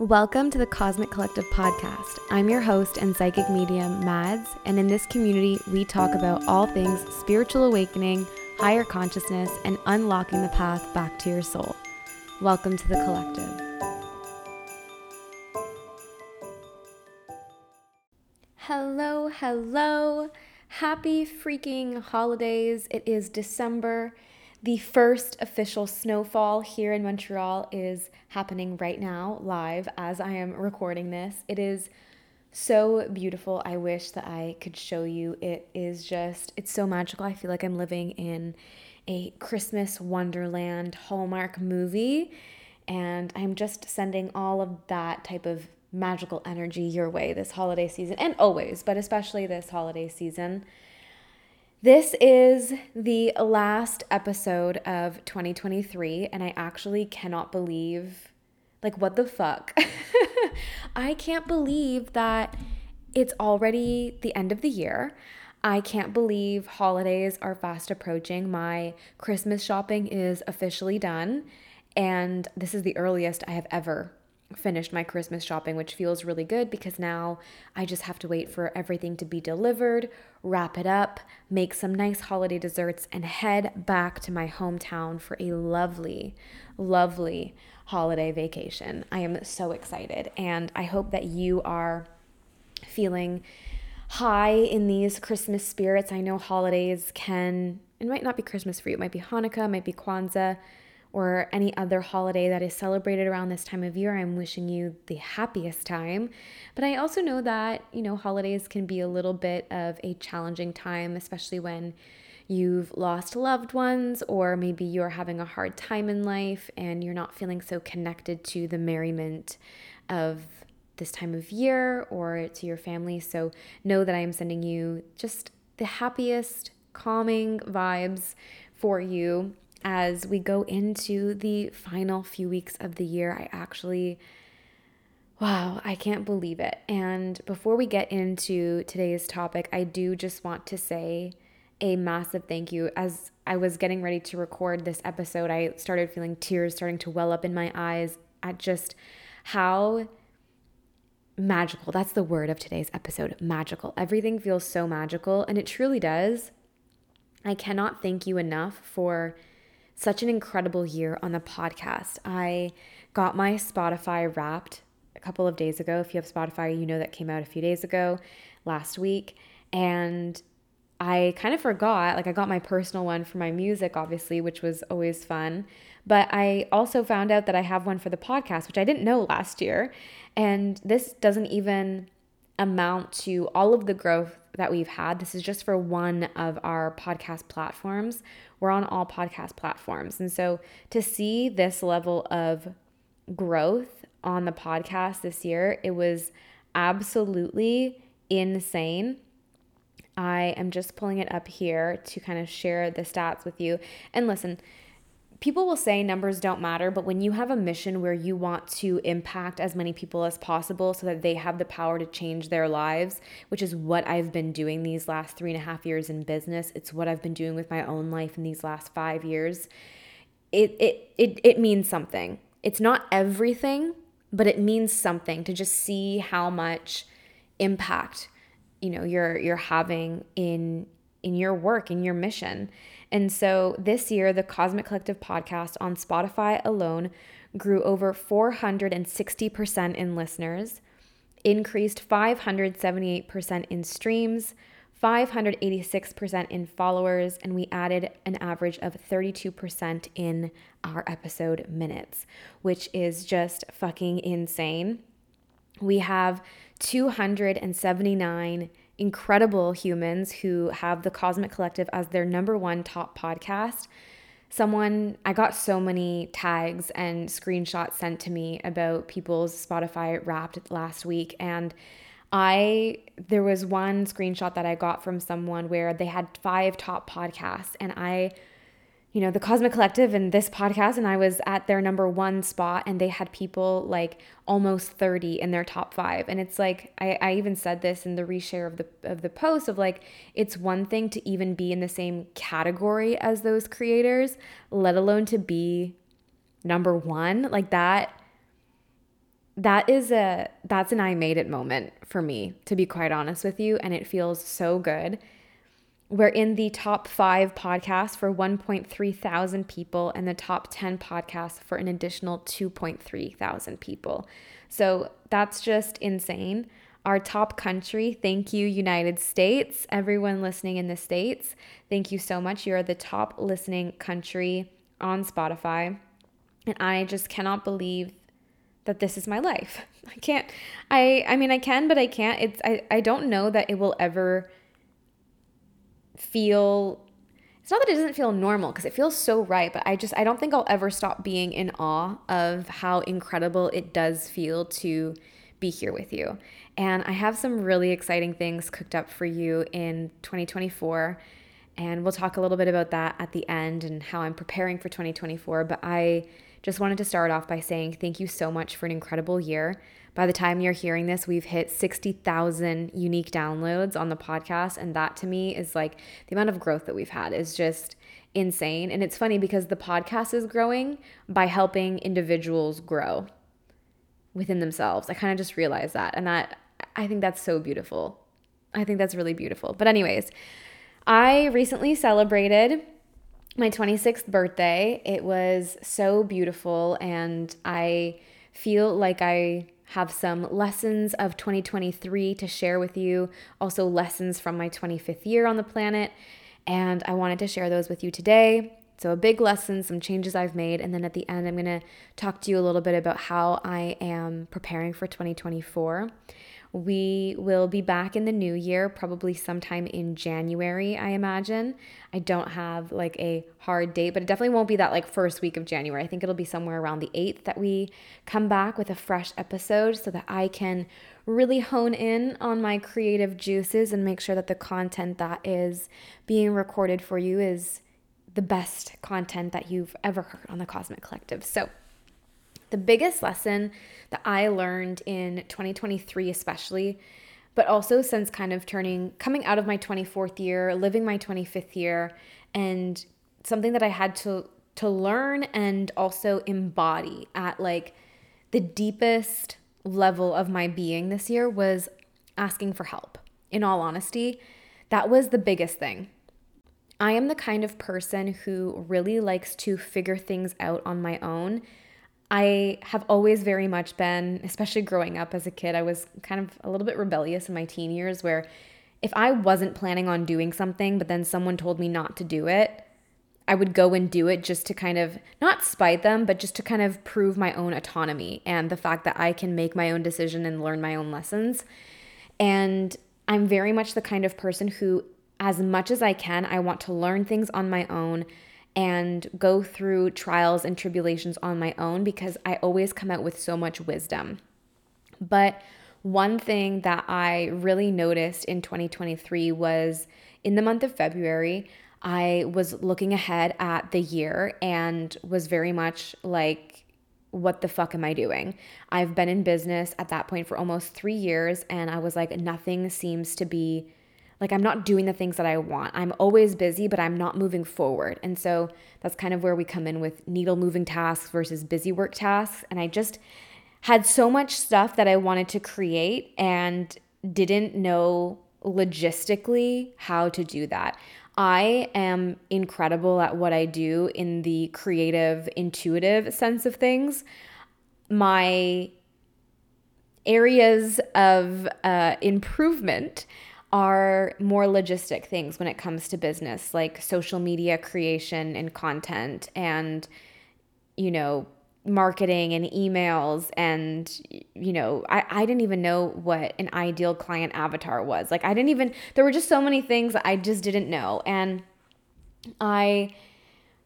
Welcome to the Cosmic Collective podcast. I'm your host and psychic medium, Madds, and in this community, we talk about all things spiritual awakening, higher consciousness, and unlocking the path back to your soul. Welcome to the collective. Hello, hello. Happy freaking holidays. It is December. The first official snowfall here in Montreal is happening right now, live, as I am recording this. It is so beautiful. I wish that I could show you. It is just, it's so magical. I feel like I'm living in a Christmas Wonderland Hallmark movie. And I'm just sending all of that type of magical energy your way this holiday season and always, but especially this holiday season. This is the last episode of 2023, and I actually cannot believe, like, what the fuck? I can't believe that it's already the end of the year. I can't believe holidays are fast approaching. My Christmas shopping is officially done, and this is the earliest I have ever finished my Christmas shopping, which feels really good because now I just have to wait for everything to be delivered, wrap it up, make some nice holiday desserts, and head back to my hometown for a lovely, lovely holiday vacation. I am so excited, and I hope that you are feeling high in these Christmas spirits. I know holidays can, it might not be Christmas for you, it might be Hanukkah, it might be Kwanzaa or any other holiday that is celebrated around this time of year, I'm wishing you the happiest time. But I also know that, you know, holidays can be a little bit of a challenging time, especially when you've lost loved ones, or maybe you're having a hard time in life and you're not feeling so connected to the merriment of this time of year or to your family. So know that I am sending you just the happiest, calming vibes for you as we go into the final few weeks of the year. I actually, wow, I can't believe it. And before we get into today's topic, I do just want to say a massive thank you. As I was getting ready to record this episode, I started feeling tears starting to well up in my eyes at just how magical that's the word of today's episode magical. Everything feels so magical, and it truly does. I cannot thank you enough for such an incredible year on the podcast. I got my Spotify wrapped a couple of days ago. If you have Spotify, you know that came out a few days ago, last week. And I kind of forgot, like, I got my personal one for my music, obviously, which was always fun. But I also found out that I have one for the podcast, which I didn't know last year. And this doesn't even amount to all of the growth that we've had. This is just for one of our podcast platforms. We're on all podcast platforms. And so to see this level of growth on the podcast this year, it was absolutely insane. I am just pulling it up here to kind of share the stats with you. And listen, people will say numbers don't matter, but when you have a mission where you want to impact as many people as possible so that they have the power to change their lives, which is what I've been doing these last three and a half years in business, it's what I've been doing with my own life in these last five years. It, it, it, it means something. It's not everything, but it means something to just see how much impact you know you're you're having in in your work in your mission and so this year, the Cosmic Collective podcast on Spotify alone grew over 460% in listeners, increased 578% in streams, 586% in followers, and we added an average of 32% in our episode minutes, which is just fucking insane. We have 279 incredible humans who have the Cosmic Collective as their number one top podcast. Someone, I got so many tags and screenshots sent to me about people's Spotify wrapped last week. And I, there was one screenshot that I got from someone where they had five top podcasts. And I you know, the Cosmic Collective and this podcast, and I was at their number one spot, and they had people like almost 30 in their top five. And it's like I, I even said this in the reshare of the of the post of like it's one thing to even be in the same category as those creators, let alone to be number one. Like that that is a that's an I made it moment for me to be quite honest with you and it feels so good. We're in the top 5 podcasts for 1.3 thousand people and the top 10 podcasts for an additional 2.3 thousand people. So that's just insane. Our top country, thank you, United States. Everyone listening in the States, thank you so much. You're the top listening country on Spotify. And I just cannot believe that this is my life. I can't I I mean I can but I can't. It's I I don't know that it will ever feel it's not that it doesn't feel normal because it feels so right, but I just I don't think I'll ever stop being in awe of how incredible it does feel to be here with you. And I have some really exciting things cooked up for you in 2024. And we'll talk a little bit about that at the end and how I'm preparing for 2024. But I just wanted to start off by saying thank you so much for an incredible year. By the time you're hearing this, we've hit 60,000 unique downloads on the podcast. And that to me is like the amount of growth that we've had is just insane. And it's funny because the podcast is growing by helping individuals grow within themselves. I kind of just realized that. And that I think that's so beautiful. I think that's really beautiful. But, anyways, I recently celebrated my 26th birthday. It was so beautiful, and I feel like I have some lessons of 2023 to share with you, also lessons from my 25th year on the planet. And I wanted to share those with you today. So, a big lesson, some changes I've made, and then at the end, I'm going to talk to you a little bit about how I am preparing for 2024. We will be back in the new year, probably sometime in January, I imagine. I don't have like a hard date, but it definitely won't be that like first week of January. I think it'll be somewhere around the 8th that we come back with a fresh episode so that I can really hone in on my creative juices and make sure that the content that is being recorded for you is the best content that you've ever heard on the Cosmic Collective. So, the biggest lesson that I learned in 2023, especially, but also since kind of turning, coming out of my 24th year, living my 25th year, and something that I had to to learn and also embody at like the deepest level of my being this year was asking for help. In all honesty, that was the biggest thing. I am the kind of person who really likes to figure things out on my own I have always very much been, especially growing up as a kid, I was kind of a little bit rebellious in my teen years where if I wasn't planning on doing something, but then someone told me not to do it, I would go and do it just to kind of not spite them, but just to kind of prove my own autonomy and the fact that I can make my own decision and learn my own lessons. And I'm very much the kind of person who, as much as I can, I want to learn things on my own and go through trials and tribulations on my own because I always come out with so much wisdom. But one thing that I really noticed in 2023 was in the month of February, I was looking ahead at the year and was very much like, what the fuck am I doing? I've been in business at that point for almost three years, and I was like, nothing seems to be like I'm not doing the things that I want. I'm always busy, but I'm not moving forward. And so that's kind of where we come in with needle moving tasks versus busy work tasks. And I just had so much stuff that I wanted to create and didn't know logistically how to do that. I am incredible at what I do in the creative, intuitive sense of things. My areas of uh, improvement are more logistic things when it comes to business, like social media creation and content and, you know, marketing and emails and you know I, I didn't even know what an ideal client avatar was. Like i didn't even there were just so many things i just didn't know. And i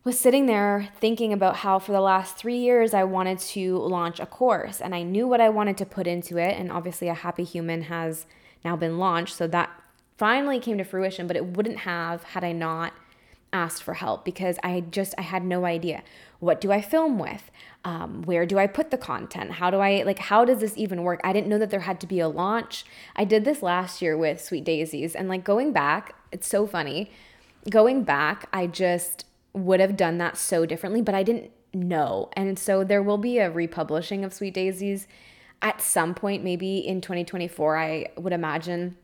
was sitting there thinking about how for the last three years i wanted to launch a course and i knew what i wanted to put into it. And obviously a happy human has now been launched. So that finally came to fruition, but it wouldn't have had I not asked for help because I just I had no idea what do I film with, um, where do I put the content, how do I like how does this even work? I didn't know that there had to be a launch. I did this last year with Sweet Daisies, and like going back, it's so funny. Going back, I just would have done that so differently, but I didn't know, and so there will be a republishing of Sweet Daisies at some point, maybe in 2024, I would imagine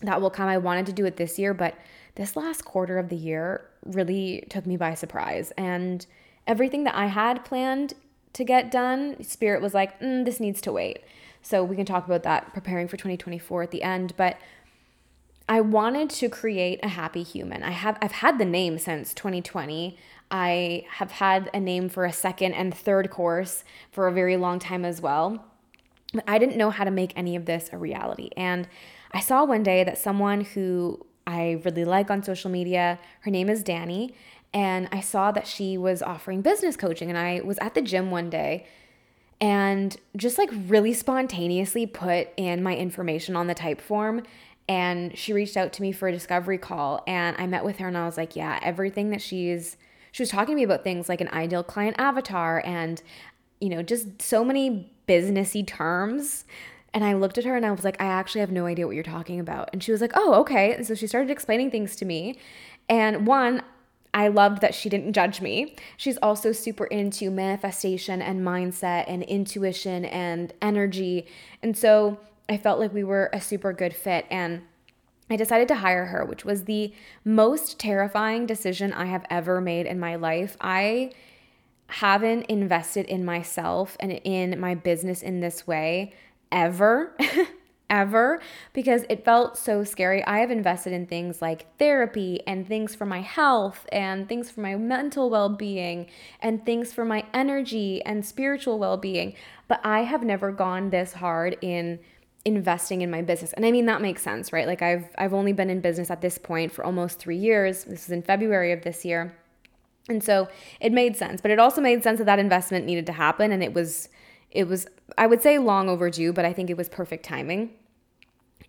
that will come. I wanted to do it this year, but this last quarter of the year really took me by surprise. And everything that I had planned to get done, Spirit was like, mm, this needs to wait. So we can talk about that preparing for 2024 at the end. But I wanted to create a happy human. I have I've had the name since 2020. I have had a name for a second and third course for a very long time as well. I didn't know how to make any of this a reality. And I saw one day that someone who I really like on social media, her name is Danny, and I saw that she was offering business coaching. And I was at the gym one day and just like really spontaneously put in my information on the type form. and she reached out to me for a discovery call and I met with her and I was like, yeah, everything that she's she was talking to me about things like an ideal client avatar and you know, just so many businessy terms. And I looked at her and I was like, I actually have no idea what you're talking about. And she was like, "Oh, okay." And so she started explaining things to me. And one, I loved that she didn't judge me. She's also super into manifestation and mindset and intuition and energy. And so I felt like we were a super good fit. And I decided to hire her, which was the most terrifying decision I have ever made in my life. I haven't invested in myself and in my business in this way ever. ever because it felt so scary. I have invested in things like therapy and things for my health and things for my mental well being and things for my energy and spiritual well being. But I have never gone this hard in investing in my business. And I mean that makes sense, right? Like I've I've only been in business at this point for almost 3 years. This is in February of this year. And so it made sense, but it also made sense that that investment needed to happen and it was it was I would say long overdue, but I think it was perfect timing.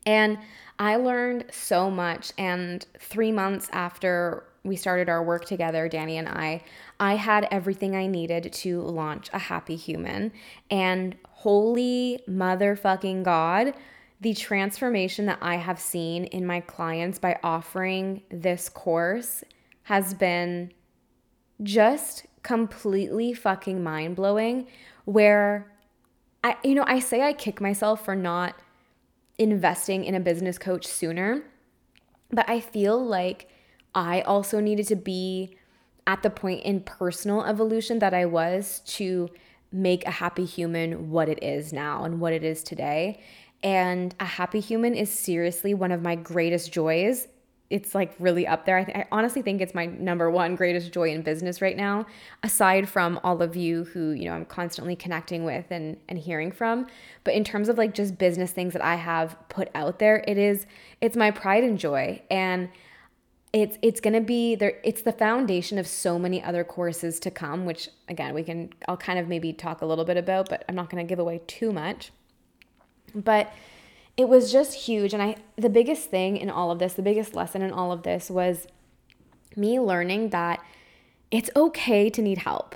And I learned so much and 3 months after we started our work together, Danny and I, I had everything I needed to launch a happy human. And holy motherfucking God, the transformation that I have seen in my clients by offering this course has been just completely fucking mind blowing. Where I, you know, I say I kick myself for not investing in a business coach sooner, but I feel like I also needed to be at the point in personal evolution that I was to make a happy human what it is now and what it is today. And a happy human is seriously one of my greatest joys. It's like really up there. I, th- I honestly think it's my number one greatest joy in business right now, aside from all of you who, you know, I'm constantly connecting with and, and hearing from. But in terms of like just business things that I have put out there, it is, it's my pride and joy. And it's it's to be there it's the foundation of so many other courses to come which again we can I'll kind of maybe talk a little bit about but I'm not to give away too much but it was just huge and I the biggest thing in all of this the biggest lesson in all of this was me learning that it's okay to need help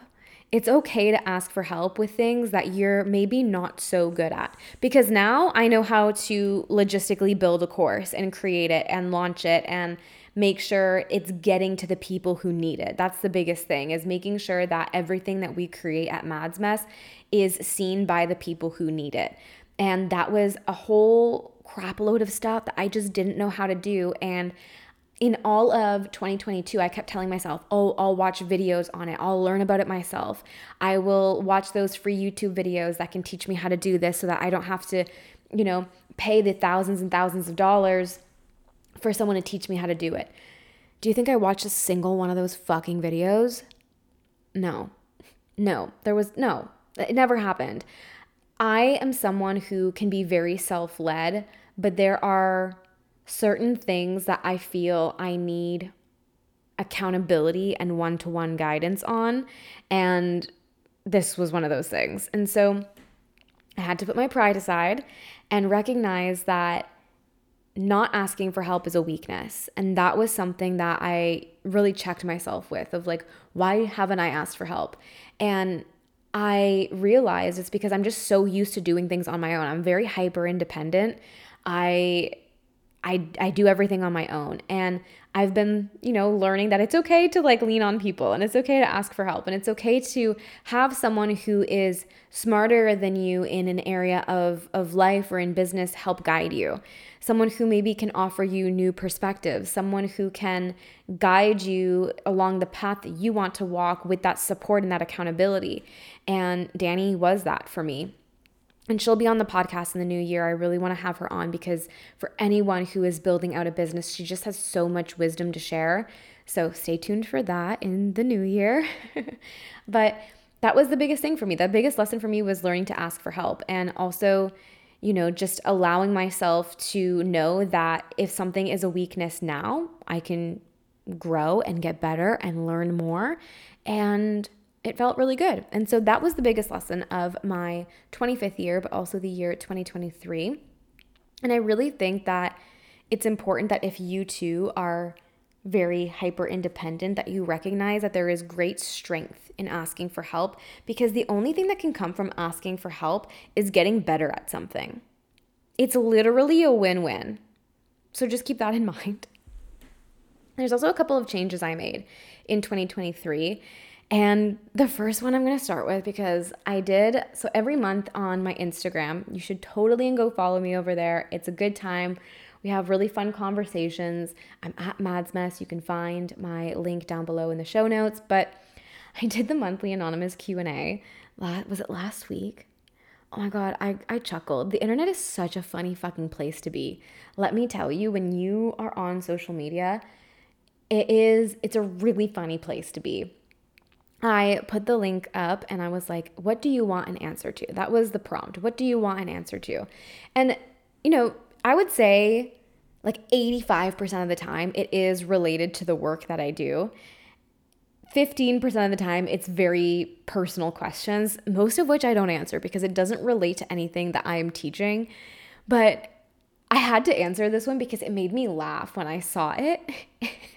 it's okay to ask for help with things that you're maybe not so good at. Because now I know how to logistically build a course and create it and launch it and make sure it's getting to the people who need it. That's the biggest thing is making sure that everything that we create at Madds Mess is seen by the people who need it. And that was a whole crap load of stuff that I just didn't know how to do. And in all of 2022, I kept telling myself, oh, I'll watch videos on it. I'll learn about it myself. I will watch those free YouTube videos that can teach me how to do this so that I don't have to, you know, pay the thousands and thousands of dollars for someone to teach me how to do it. Do you think I watched a single one of those fucking videos? No. No, there was no. It never happened. I am someone who can be very self led, but there are certain things that I feel I need accountability and one to one guidance on. And this was one of those things. And so I had to put my pride aside and recognize that not asking for help is a weakness. And that was something that I really checked myself with of like, why haven't I asked for help? And I realized it's because I'm just so used to doing things on my own. I'm very hyper independent. I I I do everything on my own and I've been, you know, learning that it's okay to like lean on people and it's okay to ask for help and it's okay to have someone who is smarter than you in an area of, of life or in business help guide you. Someone who maybe can offer you new perspectives, someone who can guide you along the path that you want to walk with that support and that accountability. And Danny was that for me and she'll be on the podcast in the new year. I really want to have her on because for anyone who is building out a business, she just has so much wisdom to share. So stay tuned for that in the new year. but that was the biggest thing for me. The biggest lesson for me was learning to ask for help and also, you know, just allowing myself to know that if something is a weakness now, I can grow and get better and learn more. And it felt really good. And so that was the biggest lesson of my 25th year, but also the year 2023. And I really think that it's important that if you too are very hyper independent, that you recognize that there is great strength in asking for help because the only thing that can come from asking for help is getting better at something. It's literally a win win. So just keep that in mind. There's also a couple of changes I made in 2023 and the first one I'm going to start with because I did so every month on my Instagram. You should totally and go follow me over there. It's a good time. We have really fun conversations. I'm at Madds Mess. You can find my link down below in the show notes. But I did the monthly anonymous Q&A. Was it last week? Oh my god, I, I chuckled. The internet is such a funny fucking place to be. Let me tell you, when you are on social media, it is it's a really funny place to be I put the link up and I was like, what do you want an answer to? That was the prompt. What do you want an answer to? And, you know, I would say like 85% of the time it is related to the work that I do. 15% of the time it's very personal questions, most of which I don't answer because it doesn't relate to anything that I am teaching. But I had to answer this one because it made me laugh when I saw it.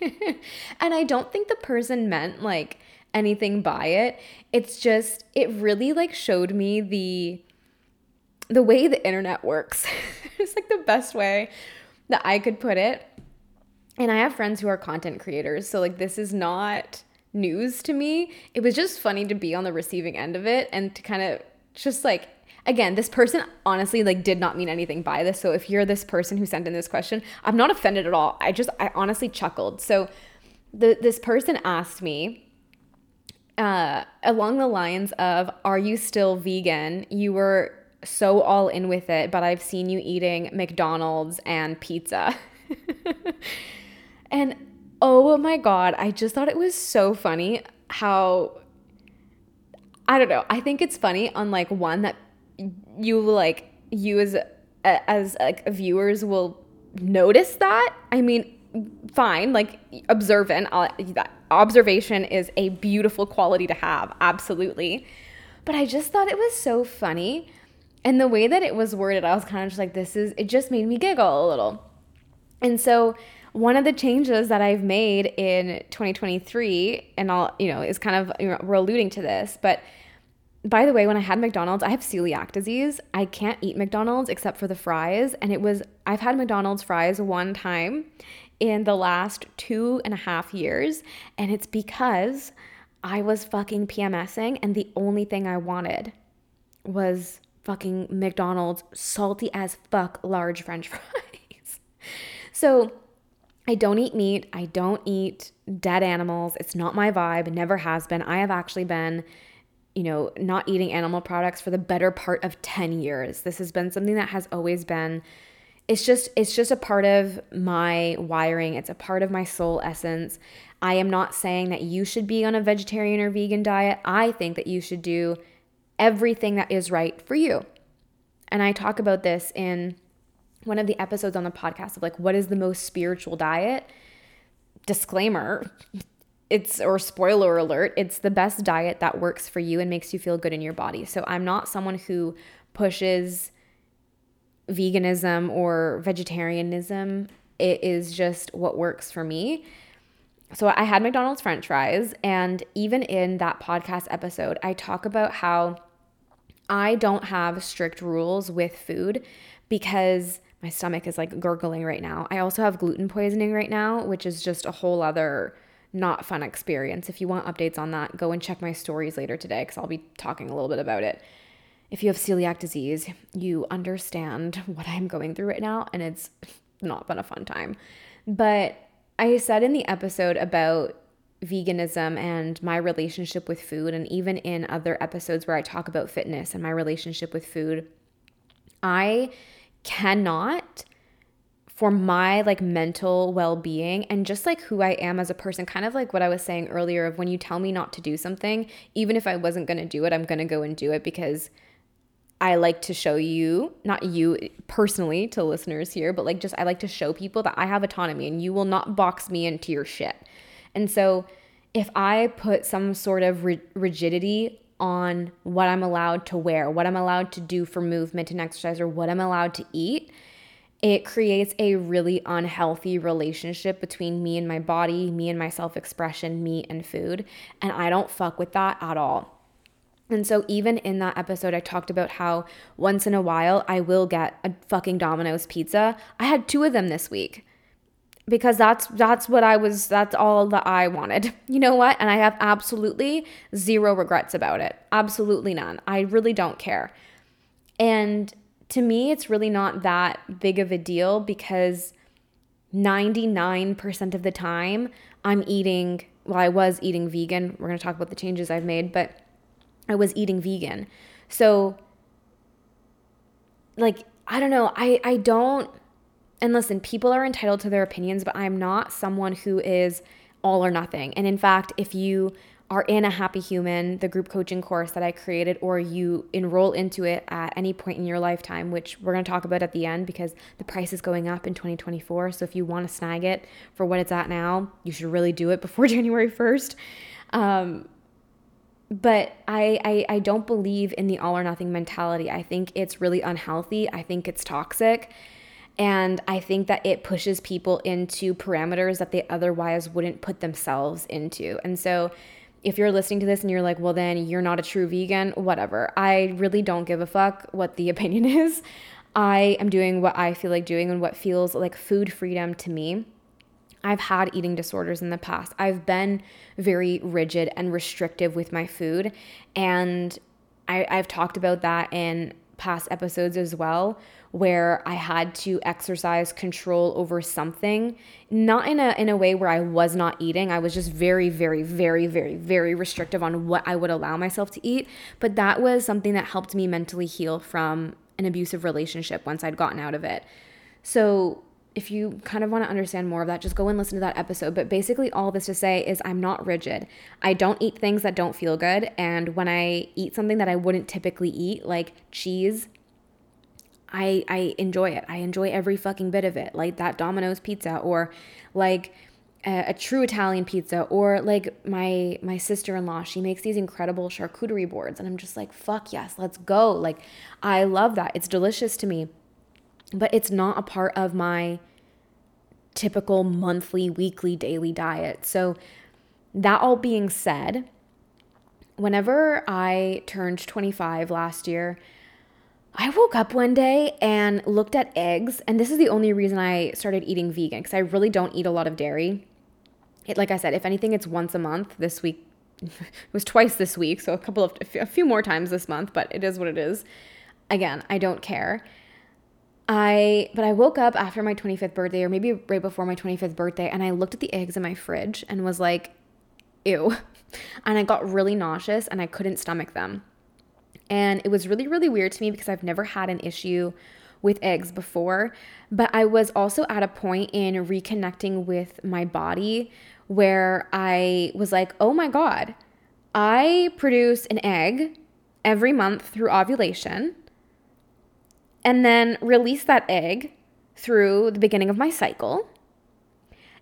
and I don't think the person meant like, anything by it. It's just it really like showed me the the way the internet works. it's like the best way that I could put it. And I have friends who are content creators, so like this is not news to me. It was just funny to be on the receiving end of it and to kind of just like again, this person honestly like did not mean anything by this. So if you're this person who sent in this question, I'm not offended at all. I just I honestly chuckled. So the this person asked me uh, along the lines of, Are you still vegan? You were so all in with it, but I've seen you eating McDonald's and pizza. and oh my God, I just thought it was so funny how, I don't know, I think it's funny on like one that you like, you as, as like viewers will notice that. I mean, fine, like observant. Uh, observation is a beautiful quality to have, absolutely. But I just thought it was so funny. And the way that it was worded, I was kind of just like, this is, it just made me giggle a little. And so, one of the changes that I've made in 2023, and I'll, you know, is kind of, you know, we're alluding to this, but by the way, when I had McDonald's, I have celiac disease. I can't eat McDonald's except for the fries. And it was, I've had McDonald's fries one time in the last two and a half years. And it's because I was fucking PMSing and the only thing I wanted was fucking McDonald's salty as fuck large french fries. so I don't eat meat. I don't eat dead animals. It's not my vibe. Never has been. I have actually been, you know, not eating animal products for the better part of 10 years. This has been something that has always been it's just it's just a part of my wiring. It's a part of my soul essence. I am not saying that you should be on a vegetarian or vegan diet. I think that you should do everything that is right for you. And i talk about this in one of the episodes on the podcast of like what is the most spiritual diet? Disclaimer it's or spoiler alert it's the best diet that works for you and makes you feel good in your body. So i'm not someone who pushes veganism or vegetarianism. It is just what works for me. So I had McDonald's french fries, and even in that podcast episode, I talk about how I don't have strict rules with food because my stomach is like gurgling right now. I also have gluten poisoning right now, which is just a whole other not fun experience. If you want updates on that, go and check my stories later today because I'll be talking a little bit about it. If you have celiac disease, you understand what I'm going through right now, and it's not been a fun time. But I said in the episode about veganism and my relationship with food, and even in other episodes where I talk about fitness and my relationship with food, I cannot for my like mental well-being and just like who I am as a person kind of like what I was saying earlier of when you tell me not to do something even if I wasn't going to do it I'm going to go and do it because I like to show you not you personally to listeners here but like just I like to show people that I have autonomy and you will not box me into your shit. And so if I put some sort of rigidity on what I'm allowed to wear, what I'm allowed to do for movement and exercise or what I'm allowed to eat, it creates a really unhealthy relationship between me and my body, me and my self expression, me and food. And I don't fuck with that at all. And so, even in that episode, I talked about how once in a while I will get a fucking Domino's pizza. I had two of them this week because that's that's what I was that's all that I wanted. You know what? And I have absolutely zero regrets about it. Absolutely none. I really don't care. And to me, it's really not that big of a deal because 99% of the time I'm eating, well, I was eating vegan. We're going to talk about the changes I've made, but I was eating vegan. So, like, I don't know. I, I don't, and listen, people are entitled to their opinions, but I'm not someone who is all or nothing. And in fact, if you are in a happy human, the group coaching course that I created, or you enroll into it at any point in your lifetime, which we're to talk about at the end because the price is going up in 2024. So if you want to snag it for what it's at now, you should really do it before January 1st. Um, but I, I I don't believe in the all or nothing mentality. I think it's really unhealthy. I think it's toxic. And I think that it pushes people into parameters that they otherwise wouldn't put themselves into. And so if you're listening to this and you're like, well, then you're not a true vegan, whatever. I really don't give a fuck what the opinion is. I am doing what I feel like doing and what feels like food freedom to me. I've had eating disorders in the past. I've been very rigid and restrictive with my food. And I, have talked about that in past episodes as well, where I had to exercise control over something, not in a in a way where I was not eating. I was just very, very, very, very, very restrictive on what I would allow myself to eat. But that was something that helped me mentally heal from an abusive relationship once I'd gotten out of it. So if you kind of want to understand more of that, just go and listen to that episode. But basically, all this to say is I'm not rigid. I don't eat things that don't feel good. And when I eat something that I wouldn't typically eat, like cheese, I, I enjoy it. I enjoy every fucking bit of it. Like that Domino's pizza or like a, a true Italian pizza or like my my sister-in-law, she makes these incredible charcuterie boards and I'm just like, "Fuck yes, let's go." Like I love that. It's delicious to me but it's not a part of my typical monthly, weekly, daily diet. So, that all being said, whenever I turned 25 last year, I woke up one day and looked at eggs, and this is the only reason I started eating vegan because I really don't eat a lot of dairy. It, like I said, if anything, it's once a month. This week, it was twice this week, so a couple of a few more times this month, but it is what it is. Again, I don't care. I but I woke up after my 25th birthday or maybe right before my 25th birthday and I looked at the eggs in my fridge and was like ew. And I got really nauseous and I couldn't stomach them. And it was really really weird to me because I've never had an issue with eggs before, but I was also at a point in reconnecting with my body where I was like, "Oh my god, I produce an egg every month through ovulation." And then release that egg through the beginning of my cycle.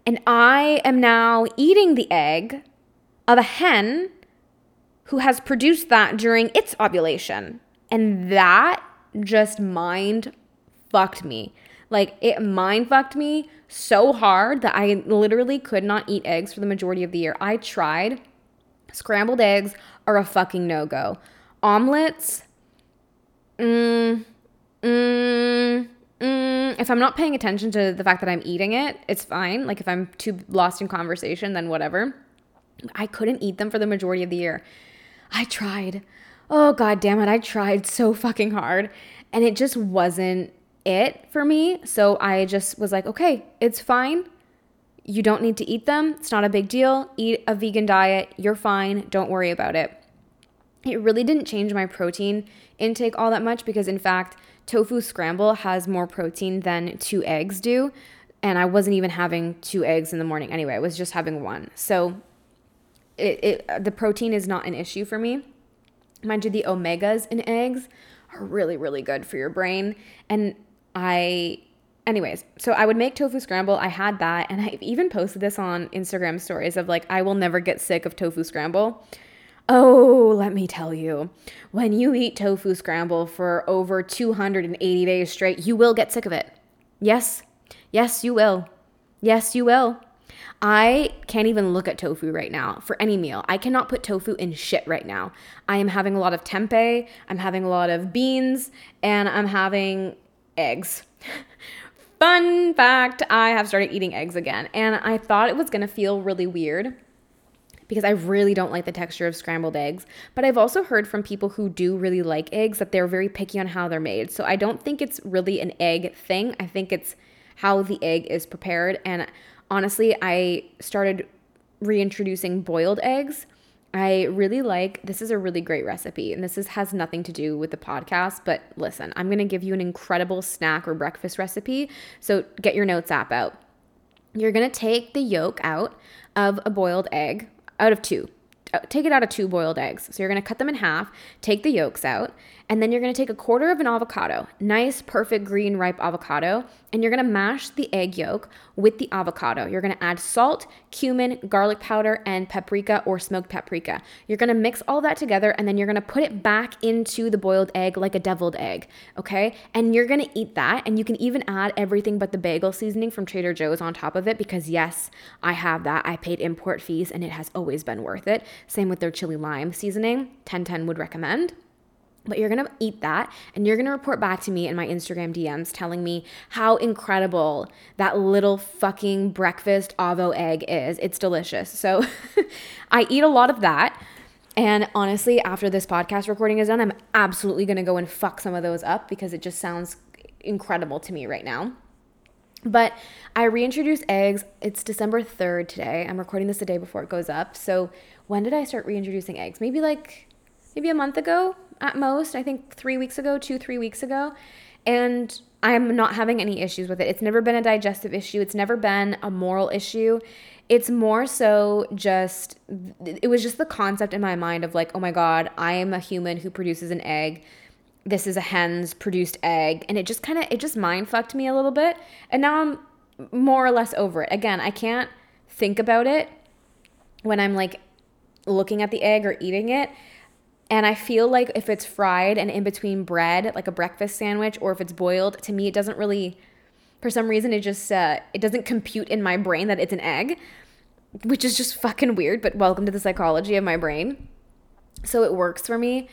And I am now eating the egg of a hen who has produced that during its ovulation. And that just mind fucked me. Like it mind fucked me so hard that I literally could not eat eggs for the majority of the year. I tried. Scrambled eggs are a fucking no go. Omelets, mm, mm, mm, if I'm not paying attention to the fact that I'm eating it, it's fine. Like if I'm too lost in conversation, then whatever. I couldn't eat them for the majority of the year. I tried. Oh god damn it, I tried so fucking hard and it just wasn't it for me. So I just was like, okay, it's fine. You don't need to eat them. It's not a big deal. Eat a vegan diet. You're fine. Don't worry about it. It really didn't change my protein intake all that much because, in fact, tofu scramble has more protein than two eggs do. And I wasn't even having two eggs in the morning anyway. I was just having one. So it, it the protein is not an issue for me. Mind you, the omegas in eggs are really, really good for your brain. And I, anyways, so I would make tofu scramble. I had that. And I even posted this on Instagram stories of like, I will never get sick of tofu scramble. Oh, let me tell you, when you eat tofu scramble for over 280 days straight, you will get sick of it. Yes, yes, you will. Yes, you will. I can't even look at tofu right now for any meal. I cannot put tofu in shit right now. I am having a lot of tempeh, I'm having a lot of beans, and I'm having eggs. Fun fact I have started eating eggs again, and I thought it was gonna feel really weird because I really don't like the texture of scrambled eggs. But I've also heard from people who do really like eggs that they're very picky on how they're made. So I don't think it's really an egg thing. I think it's how the egg is prepared. And honestly, I started reintroducing boiled eggs. I really like this is a really great recipe and this is, has nothing to do with the podcast, but listen, I'm going to give you an incredible snack or breakfast recipe. So get your notes app out. You're going to take the yolk out of a boiled egg, out of two. Uh, take it out of two boiled eggs. So you're going to cut them in half, take the yolks out, and then you're to take a quarter of an avocado, nice, perfect green, ripe avocado, and you're to mash the egg yolk with the avocado. You're to add salt, cumin, garlic powder, and paprika or smoked paprika. You're to mix all that together and then you're to put it back into the boiled egg like a deviled egg, okay? And you're to eat that and you can even add everything but the bagel seasoning from Trader Joe's on top of it because yes, I have that. I paid import fees and it has always been worth it. Same with their chili lime seasoning. 1010 would recommend. But you're gonna eat that and you're gonna report back to me in my Instagram DMs telling me how incredible that little fucking breakfast avo egg is. It's delicious. So I eat a lot of that. And honestly, after this podcast recording is done, I'm absolutely gonna go and fuck some of those up because it just sounds incredible to me right now. But I reintroduce eggs. It's December 3rd today. I'm recording this the day before it goes up. So when did I start reintroducing eggs? Maybe like maybe a month ago at most. I think three weeks ago, two, three weeks ago. And I'm not having any issues with it. It's never been a digestive issue, it's never been a moral issue. It's more so just, it was just the concept in my mind of like, oh my God, I am a human who produces an egg. This is a hen's produced egg. And it just kind of, it just mind fucked me a little bit. And now I'm more or less over it. Again, I can't think about it when I'm like looking at the egg or eating it and I feel like if it's fried and in between bread, like a breakfast sandwich, or if it's boiled, to me it doesn't really, for some reason, it just uh, it doesn't compute in my brain that it's an egg, which is just fucking weird. But welcome to the psychology of my brain. So it works for me.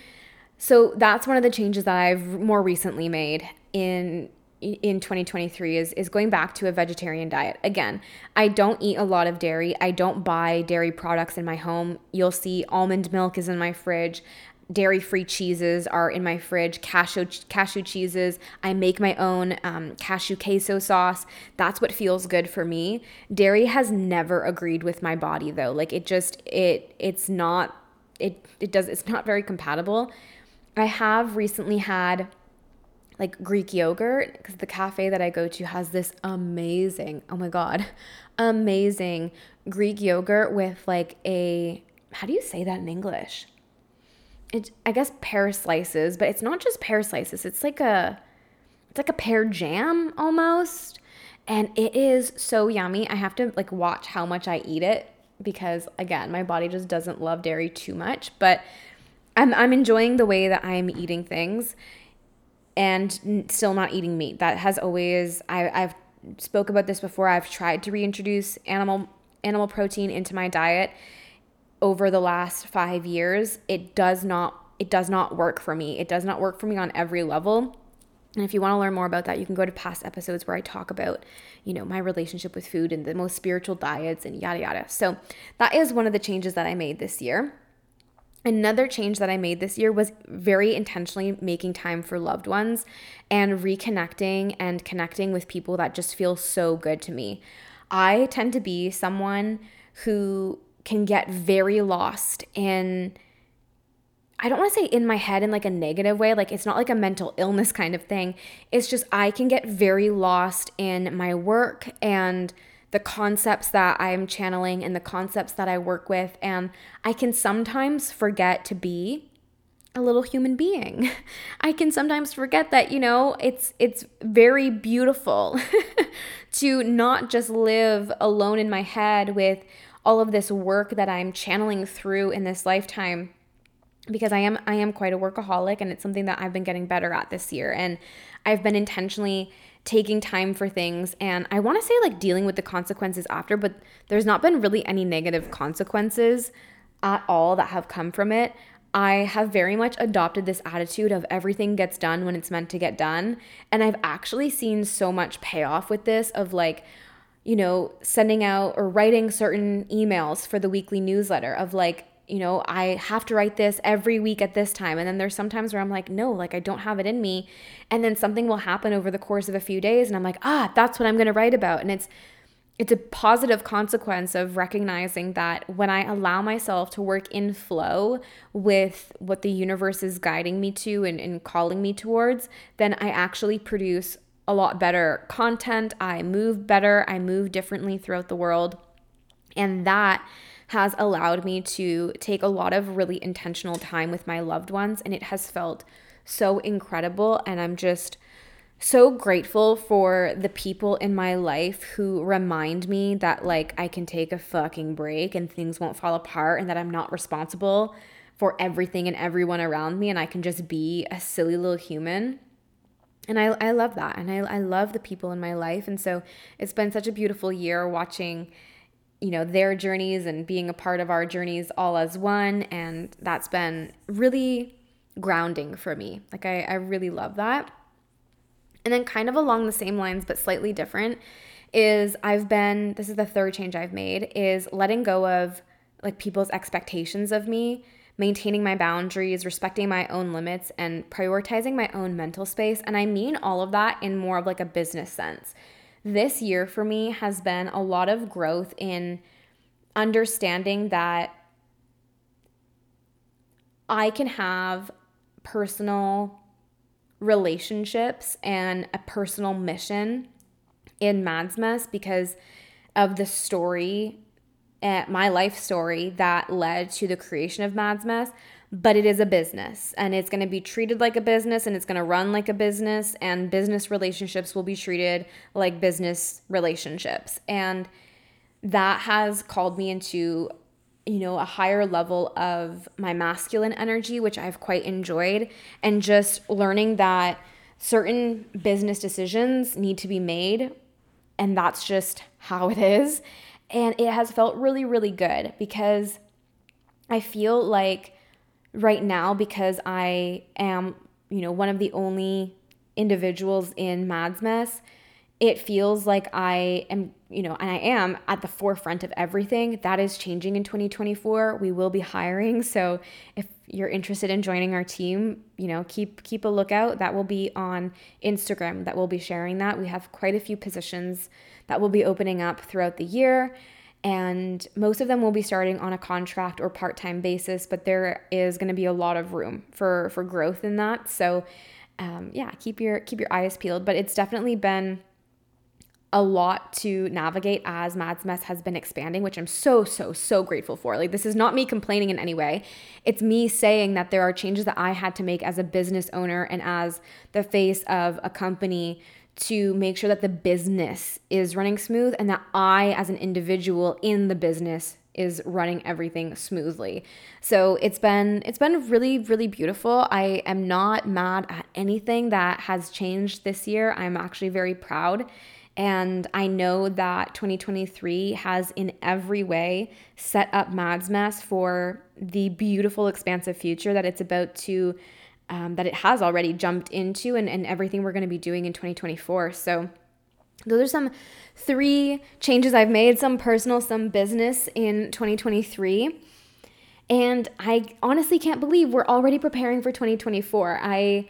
So that's one of the changes that I've more recently made in in 2023 is is going back to a vegetarian diet. Again, I don't eat a lot of dairy. I don't buy dairy products in my home. You'll see almond milk is in my fridge. Dairy-free cheeses are in my fridge. Cashew cashew cheeses. I make my own um, cashew queso sauce. That's what feels good for me. Dairy has never agreed with my body though. Like it just it it's not it it does it's not very compatible. I have recently had like Greek yogurt because the cafe that I go to has this amazing, oh my God, amazing Greek yogurt with like a, how do you say that in English? It, I guess pear slices, but it's not just pear slices. It's like a, it's like a pear jam almost. And it is so yummy. I have to like watch how much I eat it because again, my body just doesn't love dairy too much, but I'm I'm enjoying the way that I'm eating things and still not eating meat. That has always I, I've spoke about this before. I've tried to reintroduce animal animal protein into my diet over the last five years. It does not it does not work for me. It does not work for me on every level. And if you want to learn more about that, you can go to past episodes where I talk about, you know, my relationship with food and the most spiritual diets and yada yada. So that is one of the changes that I made this year. Another change that I made this year was very intentionally making time for loved ones and reconnecting and connecting with people that just feel so good to me. I tend to be someone who can get very lost in I don't want to say in my head in like a negative way, like it's not like a mental illness kind of thing. It's just I can get very lost in my work and the concepts that I'm channeling and the concepts that I work with. And I can sometimes forget to be a little human being. I can sometimes forget that, you know, it's it's very beautiful to not just live alone in my head with all of this work that I'm channeling through in this lifetime because I am I am quite a workaholic and it's something that I've been getting better at this year and I've been intentionally taking time for things and I want to say like dealing with the consequences after, but there's not been really any negative consequences at all that have come from it. I have very much adopted this attitude of everything gets done when it's meant to get done. And I've actually seen so much payoff with this of like, you know, sending out or writing certain emails for the weekly newsletter of like, you know, I have to write this every week at this time. And then there's sometimes where I'm like, no, like I don't have it in me. And then something will happen over the course of a few days and I'm like, ah, that's what I'm going to write about. And it's it's a positive consequence of recognizing that when I allow myself to work in flow with what the universe is guiding me to and, and calling me towards, then I actually produce a lot better content. I move better. I move differently throughout the world. And that has allowed me to take a lot of really intentional time with my loved ones. And it has felt so incredible. And I'm just so grateful for the people in my life who remind me that, like, I can take a fucking break and things won't fall apart and that I'm not responsible for everything and everyone around me and I can just be a silly little human. And I, I love that. And I, I love the people in my life. And so it's been such a beautiful year watching you know, their journeys and being a part of our journeys all as one. And that's been really grounding for me. Like, I, I really love that. And then, kind of along the same lines, but slightly different, is I've been, this is the third change I've made, is letting go of like people's expectations of me, maintaining my boundaries, respecting my own limits, and prioritizing my own mental space. And I mean all of that in more of like a business sense this year for me has been a lot of growth in understanding that I can have personal relationships and a personal mission in Madds Mess because of the story, uh, my life story that led to the creation of Madds Mess but it is a business and it's going to be treated like a business and it's going to run like a business and business relationships will be treated like business relationships. And that has called me into you know a higher level of my masculine energy which I've quite enjoyed and just learning that certain business decisions need to be made and that's just how it is and it has felt really really good because I feel like right now because I am, you know, one of the only individuals in Madds Mess, it feels like I am, you know, and I am at the forefront of everything. That is changing in 2024. We will be hiring. So if you're interested in joining our team, you know, keep keep a lookout. That will be on Instagram that we'll be sharing that. We have quite a few positions that will be opening up throughout the year and most of them will be starting on a contract or part-time basis but there is going to be a lot of room for for growth in that so um, yeah keep your keep your eyes peeled but it's definitely been a lot to navigate as Madds Mess has been expanding, which I'm so, so, so grateful for. Like, this is not me complaining in any way. It's me saying that there are changes that I had to make as a business owner and as the face of a company to make sure that the business is running smooth and that I, as an individual in the business, is running everything smoothly. So it's been it's been really really beautiful. I am not mad at anything that has changed this year. I'm actually very proud and I know that 2023 has in every way set up Madds Mess for the beautiful expansive future that it's about to um, that it has already jumped into and, and everything we're going to be doing in 2024. So, those are some three changes I've made some personal, some business in 2023. And I honestly can't believe we're already preparing for 2024. I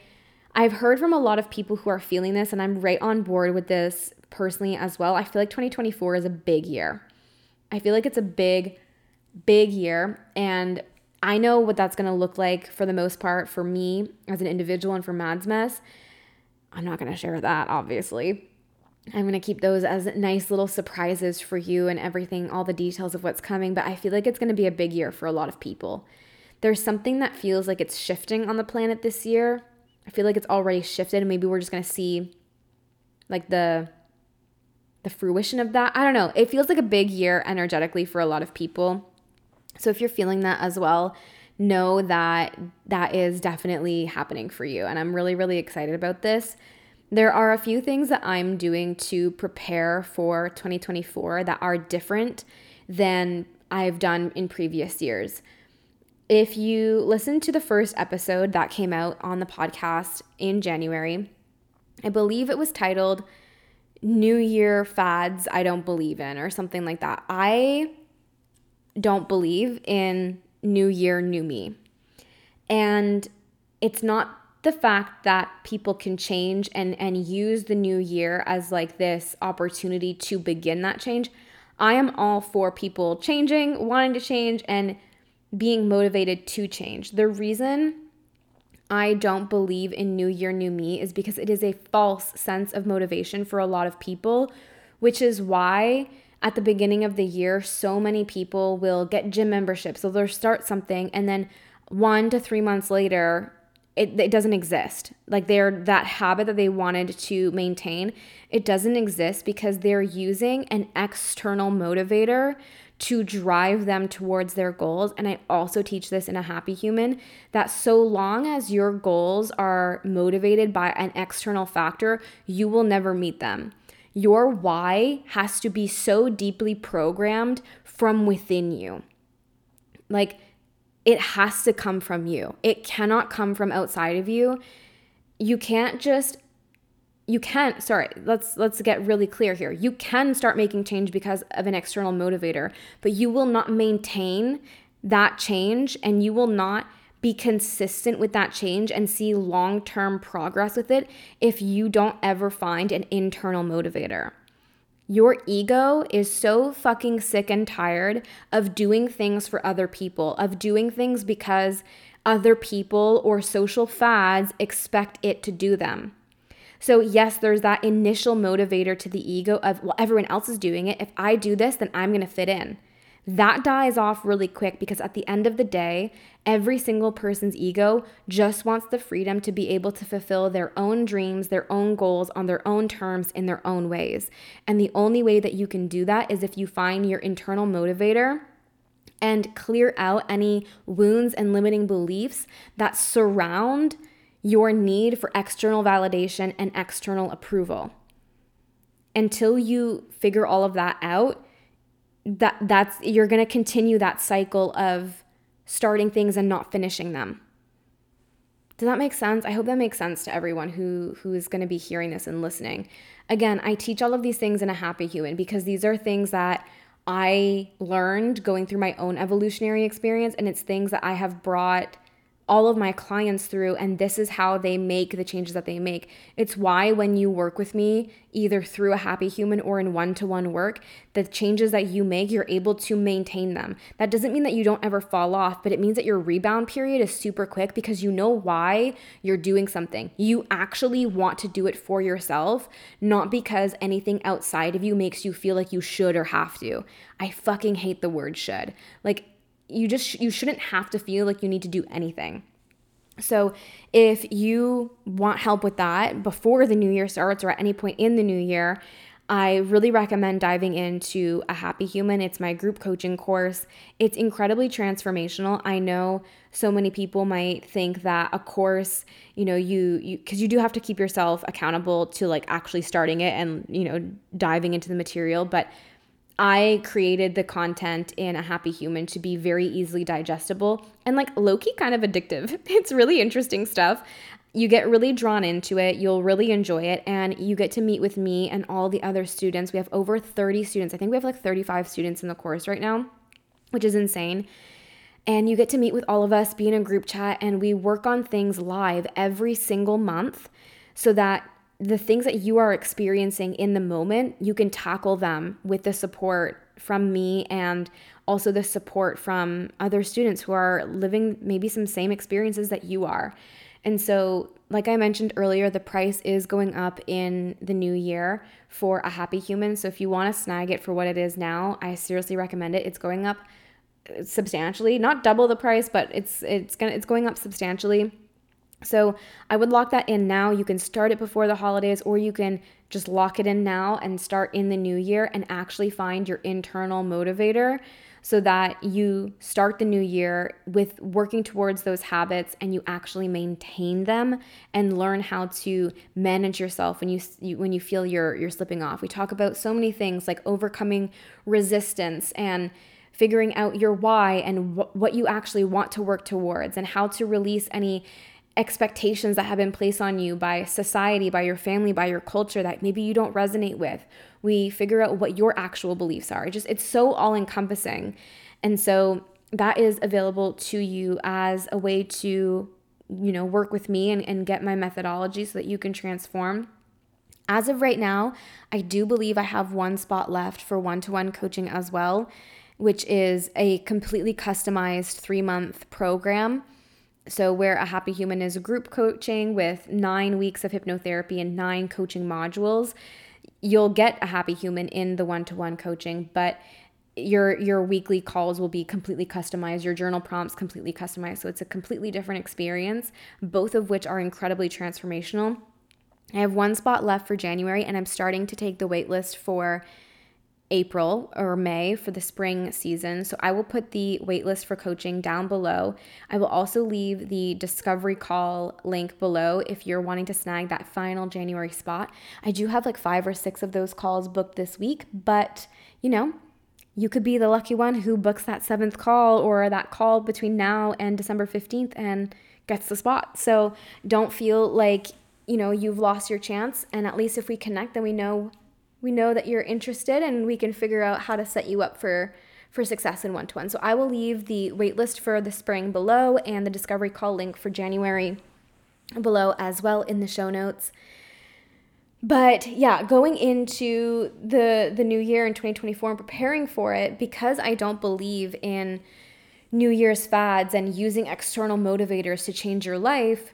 I've heard from a lot of people who are feeling this and I'm right on board with this personally as well. I feel like 2024 is a big year. I feel like it's a big big year and I know what that's going to look like for the most part for me as an individual and for Madds Mess. I'm not going to share that, obviously. I'm going to keep those as nice little surprises for you and everything, all the details of what's coming. But I feel like it's going to be a big year for a lot of people. There's something that feels like it's shifting on the planet this year. I feel like it's already shifted, and maybe we're just going to see like the the fruition of that. I don't know. It feels like a big year energetically for a lot of people. So if you're feeling that as well, know that that is definitely happening for you. And I'm really, really excited about this. There are a few things that I'm doing to prepare for 2024 that are different than I've done in previous years. If you listen to the first episode that came out on the podcast in January, I believe it was titled New Year Fads I Don't Believe in or something like that. I don't believe in new year, new me. And it's not the fact that people can change and and use the new year as like this opportunity to begin that change. I am all for people changing, wanting to change and being motivated to change. The reason I don't believe in new year new me is because it is a false sense of motivation for a lot of people, which is why at the beginning of the year, so many people will get gym memberships. So they'll start something and then one to three months later, it, it doesn't exist. Like they're that habit that they wanted to maintain, it doesn't exist because they're using an external motivator to drive them towards their goals. And I also teach this in a happy human that so long as your goals are motivated by an external factor, you will never meet them. Your why has to be so deeply programmed from within you. Like it has to come from you. It cannot come from outside of you. You can't just you can't sorry let's let's get really clear here you can start making change because of an external motivator but you will not maintain that change and you will not be consistent with that change and see long term progress with it if you don't ever find an internal motivator. Your ego is so fucking sick and tired of doing things for other people, of doing things because other people or social fads expect it to do them. So, yes, there's that initial motivator to the ego of, well, everyone else is doing it. If I do this, then I'm gonna fit in that dies off really quick because at the end of the day, every single person's ego just wants the freedom to be able to fulfill their own dreams, their own goals on their own terms in their own ways. And the only way that you can do that is if you find your internal motivator and clear out any wounds and limiting beliefs that surround your need for external validation and external approval. Until you figure all of that out, that that's you're going to continue that cycle of starting things and not finishing them. Does that make sense? I hope that makes sense to everyone who who is going to be hearing this and listening. Again, I teach all of these things in a happy human because these are things that I learned going through my own evolutionary experience and it's things that I have brought all of my clients through, and this is how they make the changes that they make. It's why when you work with me, either through a happy human or in one to one work, the changes that you make, you're able to maintain them. That doesn't mean that you don't ever fall off, but it means that your rebound period is super quick because you know why you're doing something. You actually want to do it for yourself, not because anything outside of you makes you feel like you should or have to. I fucking hate the word should. Like, you just you shouldn't have to feel like you need to do anything. So, if you want help with that before the new year starts or at any point in the new year, I really recommend diving into a happy human. It's my group coaching course. It's incredibly transformational. I know so many people might think that a course, you know, you you cuz you do have to keep yourself accountable to like actually starting it and, you know, diving into the material, but I created the content in a happy human to be very easily digestible and like low key kind of addictive. It's really interesting stuff. You get really drawn into it, you'll really enjoy it, and you get to meet with me and all the other students. We have over 30 students. I think we have like 35 students in the course right now, which is insane. And you get to meet with all of us, be in a group chat, and we work on things live every single month so that the things that you are experiencing in the moment, you can tackle them with the support from me and also the support from other students who are living maybe some same experiences that you are. And so, like I mentioned earlier, the price is going up in the new year for a happy human. So, if you want to snag it for what it is now, I seriously recommend it. It's going up uh, substantially, not double the price, but it's it's going to it's going up substantially. So I would lock that in now. You can start it before the holidays, or you can just lock it in now and start in the new year and actually find your internal motivator so that you start the new year with working towards those habits and you actually maintain them and learn how to manage yourself when you, you when you feel you're you're slipping off. We talk about so many things like overcoming resistance and figuring out your why and wh- what you actually want to work towards and how to release any expectations that have been placed on you by society, by your family, by your culture that maybe you don't resonate with. We figure out what your actual beliefs are. It just it's so all encompassing. And so that is available to you as a way to, you know, work with me and, and get my methodology so that you can transform. As of right now, I do believe I have one spot left for one to one coaching as well, which is a completely customized three month program so, where a happy human is group coaching with nine weeks of hypnotherapy and nine coaching modules, you'll get a happy human in the one to one coaching, but your your weekly calls will be completely customized. Your journal prompts completely customized. So it's a completely different experience both of which are incredibly transformational. I have one spot left for january and i'm starting to take the wait list for April or May for the spring season. So I will put the waitlist for coaching down below. I will also leave the discovery call link below if you're wanting to snag that final January spot. I do have like five or six of those calls booked this week, but you know, you could be the lucky one who books that seventh call or that call between now and December 15th and gets the spot. So don't feel like, you know, you've lost your chance. And at least if we connect, then we know we know that you're interested and we can figure out how to set you up for for success in one-to-one. So I will leave the waitlist for the spring below and the discovery call link for January below as well in the show notes. But yeah, going into the the new year in 2024 and preparing for it because I don't believe in New Year's fads and using external motivators to change your life,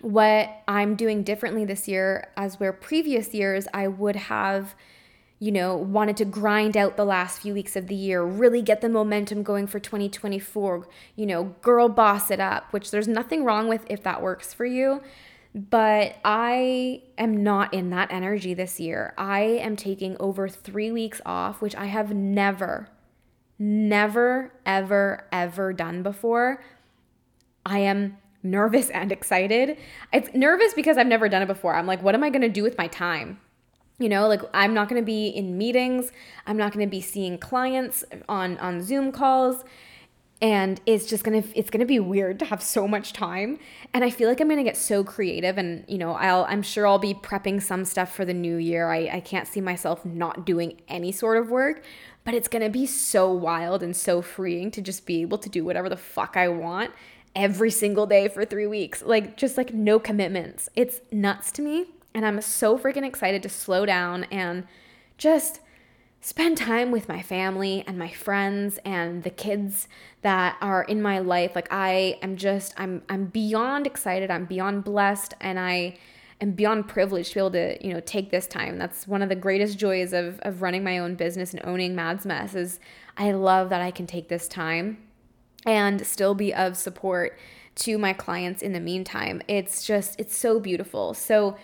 what I'm doing differently this year, as where previous years I would have, you know, wanted to grind out the last few weeks of the year, really get the momentum going for 2024, you know, girl boss it up, which there's nothing wrong with if that works for you. But I am not in that energy this year. I am taking over three weeks off, which I have never, never, ever, ever done before. I am nervous and excited. It's nervous because I've never done it before. I'm like, what am I going to do with my time? You know, like I'm not going to be in meetings. I'm not going to be seeing clients on on Zoom calls and it's just gonna it's gonna be weird to have so much time and i feel like i'm gonna get so creative and you know i'll i'm sure i'll be prepping some stuff for the new year i, I can't see myself not doing any sort of work but it's gonna be so wild and so freeing to just be able to do whatever the fuck i want every single day for three weeks. Like, just like no commitments. It's nuts to me. And I'm so freaking excited to slow down and just spend time with my family and my friends and the kids that are in my life. Like I am just I'm I'm beyond excited. I'm beyond blessed and I am beyond privileged to be able to, you know, take this time. That's one of the greatest joys of of running my own business and owning Madds Mess is I love that I can take this time and still be of support to my clients in the meantime. It's just, it's so beautiful. So,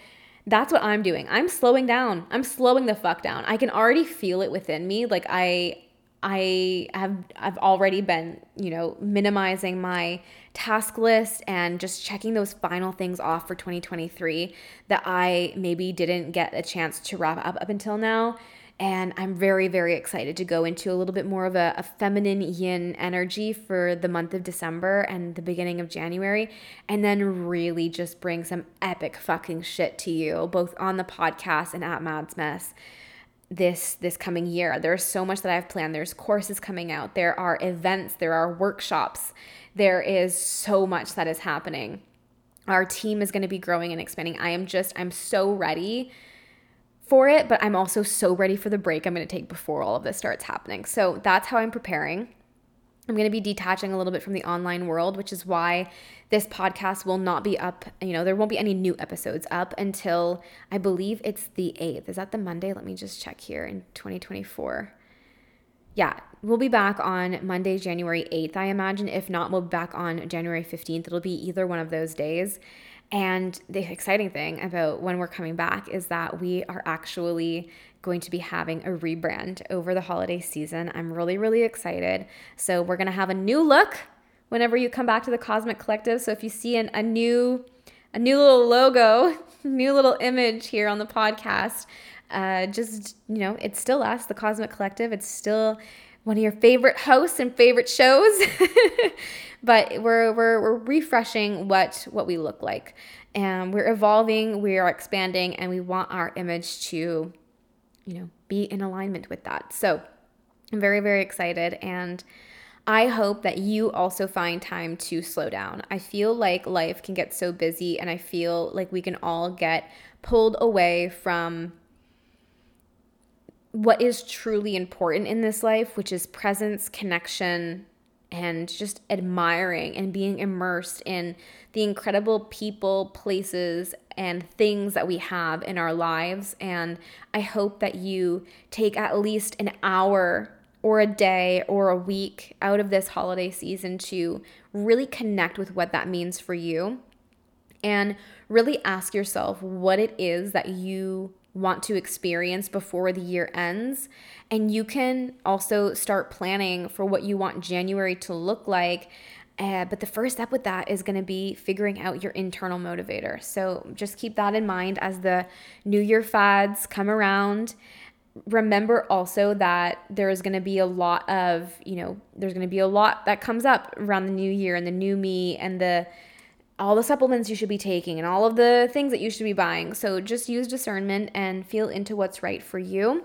that's what I'm doing. I'm slowing down. I'm slowing the fuck down. I can already feel it within me. Like I I have I've already been, you know, minimizing my task list and just checking those final things off for 2023 that I maybe didn't get a chance to wrap up up until now And I'm very, very excited to go into a little bit more of a, a, feminine yin energy for the month of December and the beginning of January. And then really just bring some epic fucking shit to you, both on the podcast and at Madds Mess this this coming year. There's so much that I've planned. There's courses coming out. There are events, there are workshops. There is so much that is happening. Our team is going to be growing and expanding. I am just I'm so ready for it, but I'm also so ready for the break I'm going to take before all of this starts happening. So that's how I'm preparing. I'm going to be detaching a little bit from the online world, which is why this podcast will not be up. You know, there won't be any new episodes up until I believe it's the 8th. Is that the Monday? Let me just check here in 2024. Yeah, we'll be back on Monday, January 8th, I imagine. If not, we'll be back on January 15th. It'll be either one of those days. And the exciting thing about when we're coming back is that we are actually going to be having a rebrand over the holiday season. I'm really, really excited. So, we're going to have a new look whenever you come back to the Cosmic Collective. So, if you see an, a new a new little logo, new little image here on the podcast, uh, just, you know, it's still us, the Cosmic Collective. It's still one of your favorite hosts and favorite shows. but we're, we're, we're refreshing what, what we look like. And we're evolving, we are expanding, and we want our image to, you know, be in alignment with that. So I'm very, very excited. And I hope that you also find time to slow down. I feel like life can get so busy, and I feel like we can all get pulled away from what is truly important in this life, which is presence, connection, and just admiring and being immersed in the incredible people, places, and things that we have in our lives. And I hope that you take at least an hour or a day or a week out of this holiday season to really connect with what that means for you and really ask yourself what it is that you want to experience before the year ends. And you can also start planning for what you want January to look like. Uh, but the first step with that is going to be figuring out your internal motivator. So just keep that in mind as the New Year fads come around. Remember also that there is going to be a lot of, you know, there's going to be a lot that comes up around the new year and the new me and the all the supplements you should be taking and all of the things that you should be buying. So just use discernment and feel into what's right for you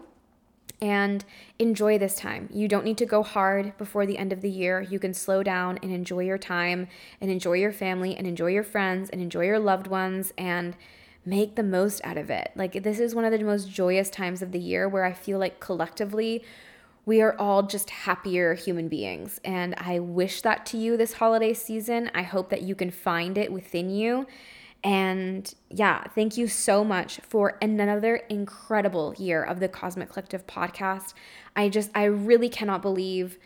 and enjoy this time. You don't need to go hard before the end of the year. You can slow down and enjoy your time and enjoy your family and enjoy your friends and enjoy your loved ones and make the most out of it. Like, this is one of the most joyous times of the year where I feel like collectively we are all just happier human beings. And I wish that to you this holiday season. I hope that you can find it within you. And yeah, thank you so much for another incredible year of the Cosmic Collective podcast. I just, I really cannot believe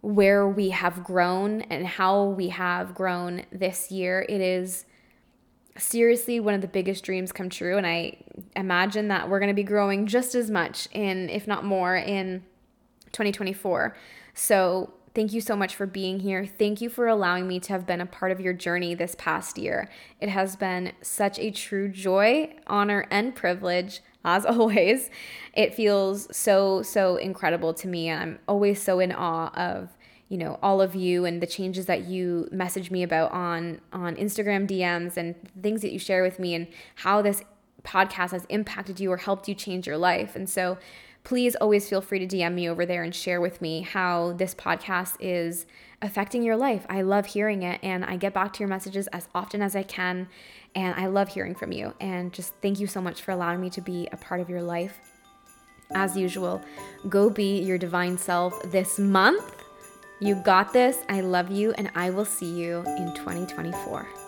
where we have grown and how we have grown this year. It is seriously one of the biggest dreams come true. And I imagine that we're going to be growing just as much in, if not more, in 2024. So, thank you so much for being here. Thank you for allowing me to have been a part of your journey this past year. It has been such a true joy, honor, and privilege. As always, it feels so, so incredible to me. And I'm always so in awe of you know all of you and the changes that you message me about on on Instagram DMs and things that you share with me and how this podcast has impacted you or helped you change your life. And so please always feel free to DM me over there and share with me how this podcast is affecting your life. I love hearing it and I get back to your messages as often as I can. And I love hearing from you. And just thank you so much for allowing me to be a part of your life. As usual, go be your divine self this month. You got this. I love you. And I will see you in 2024.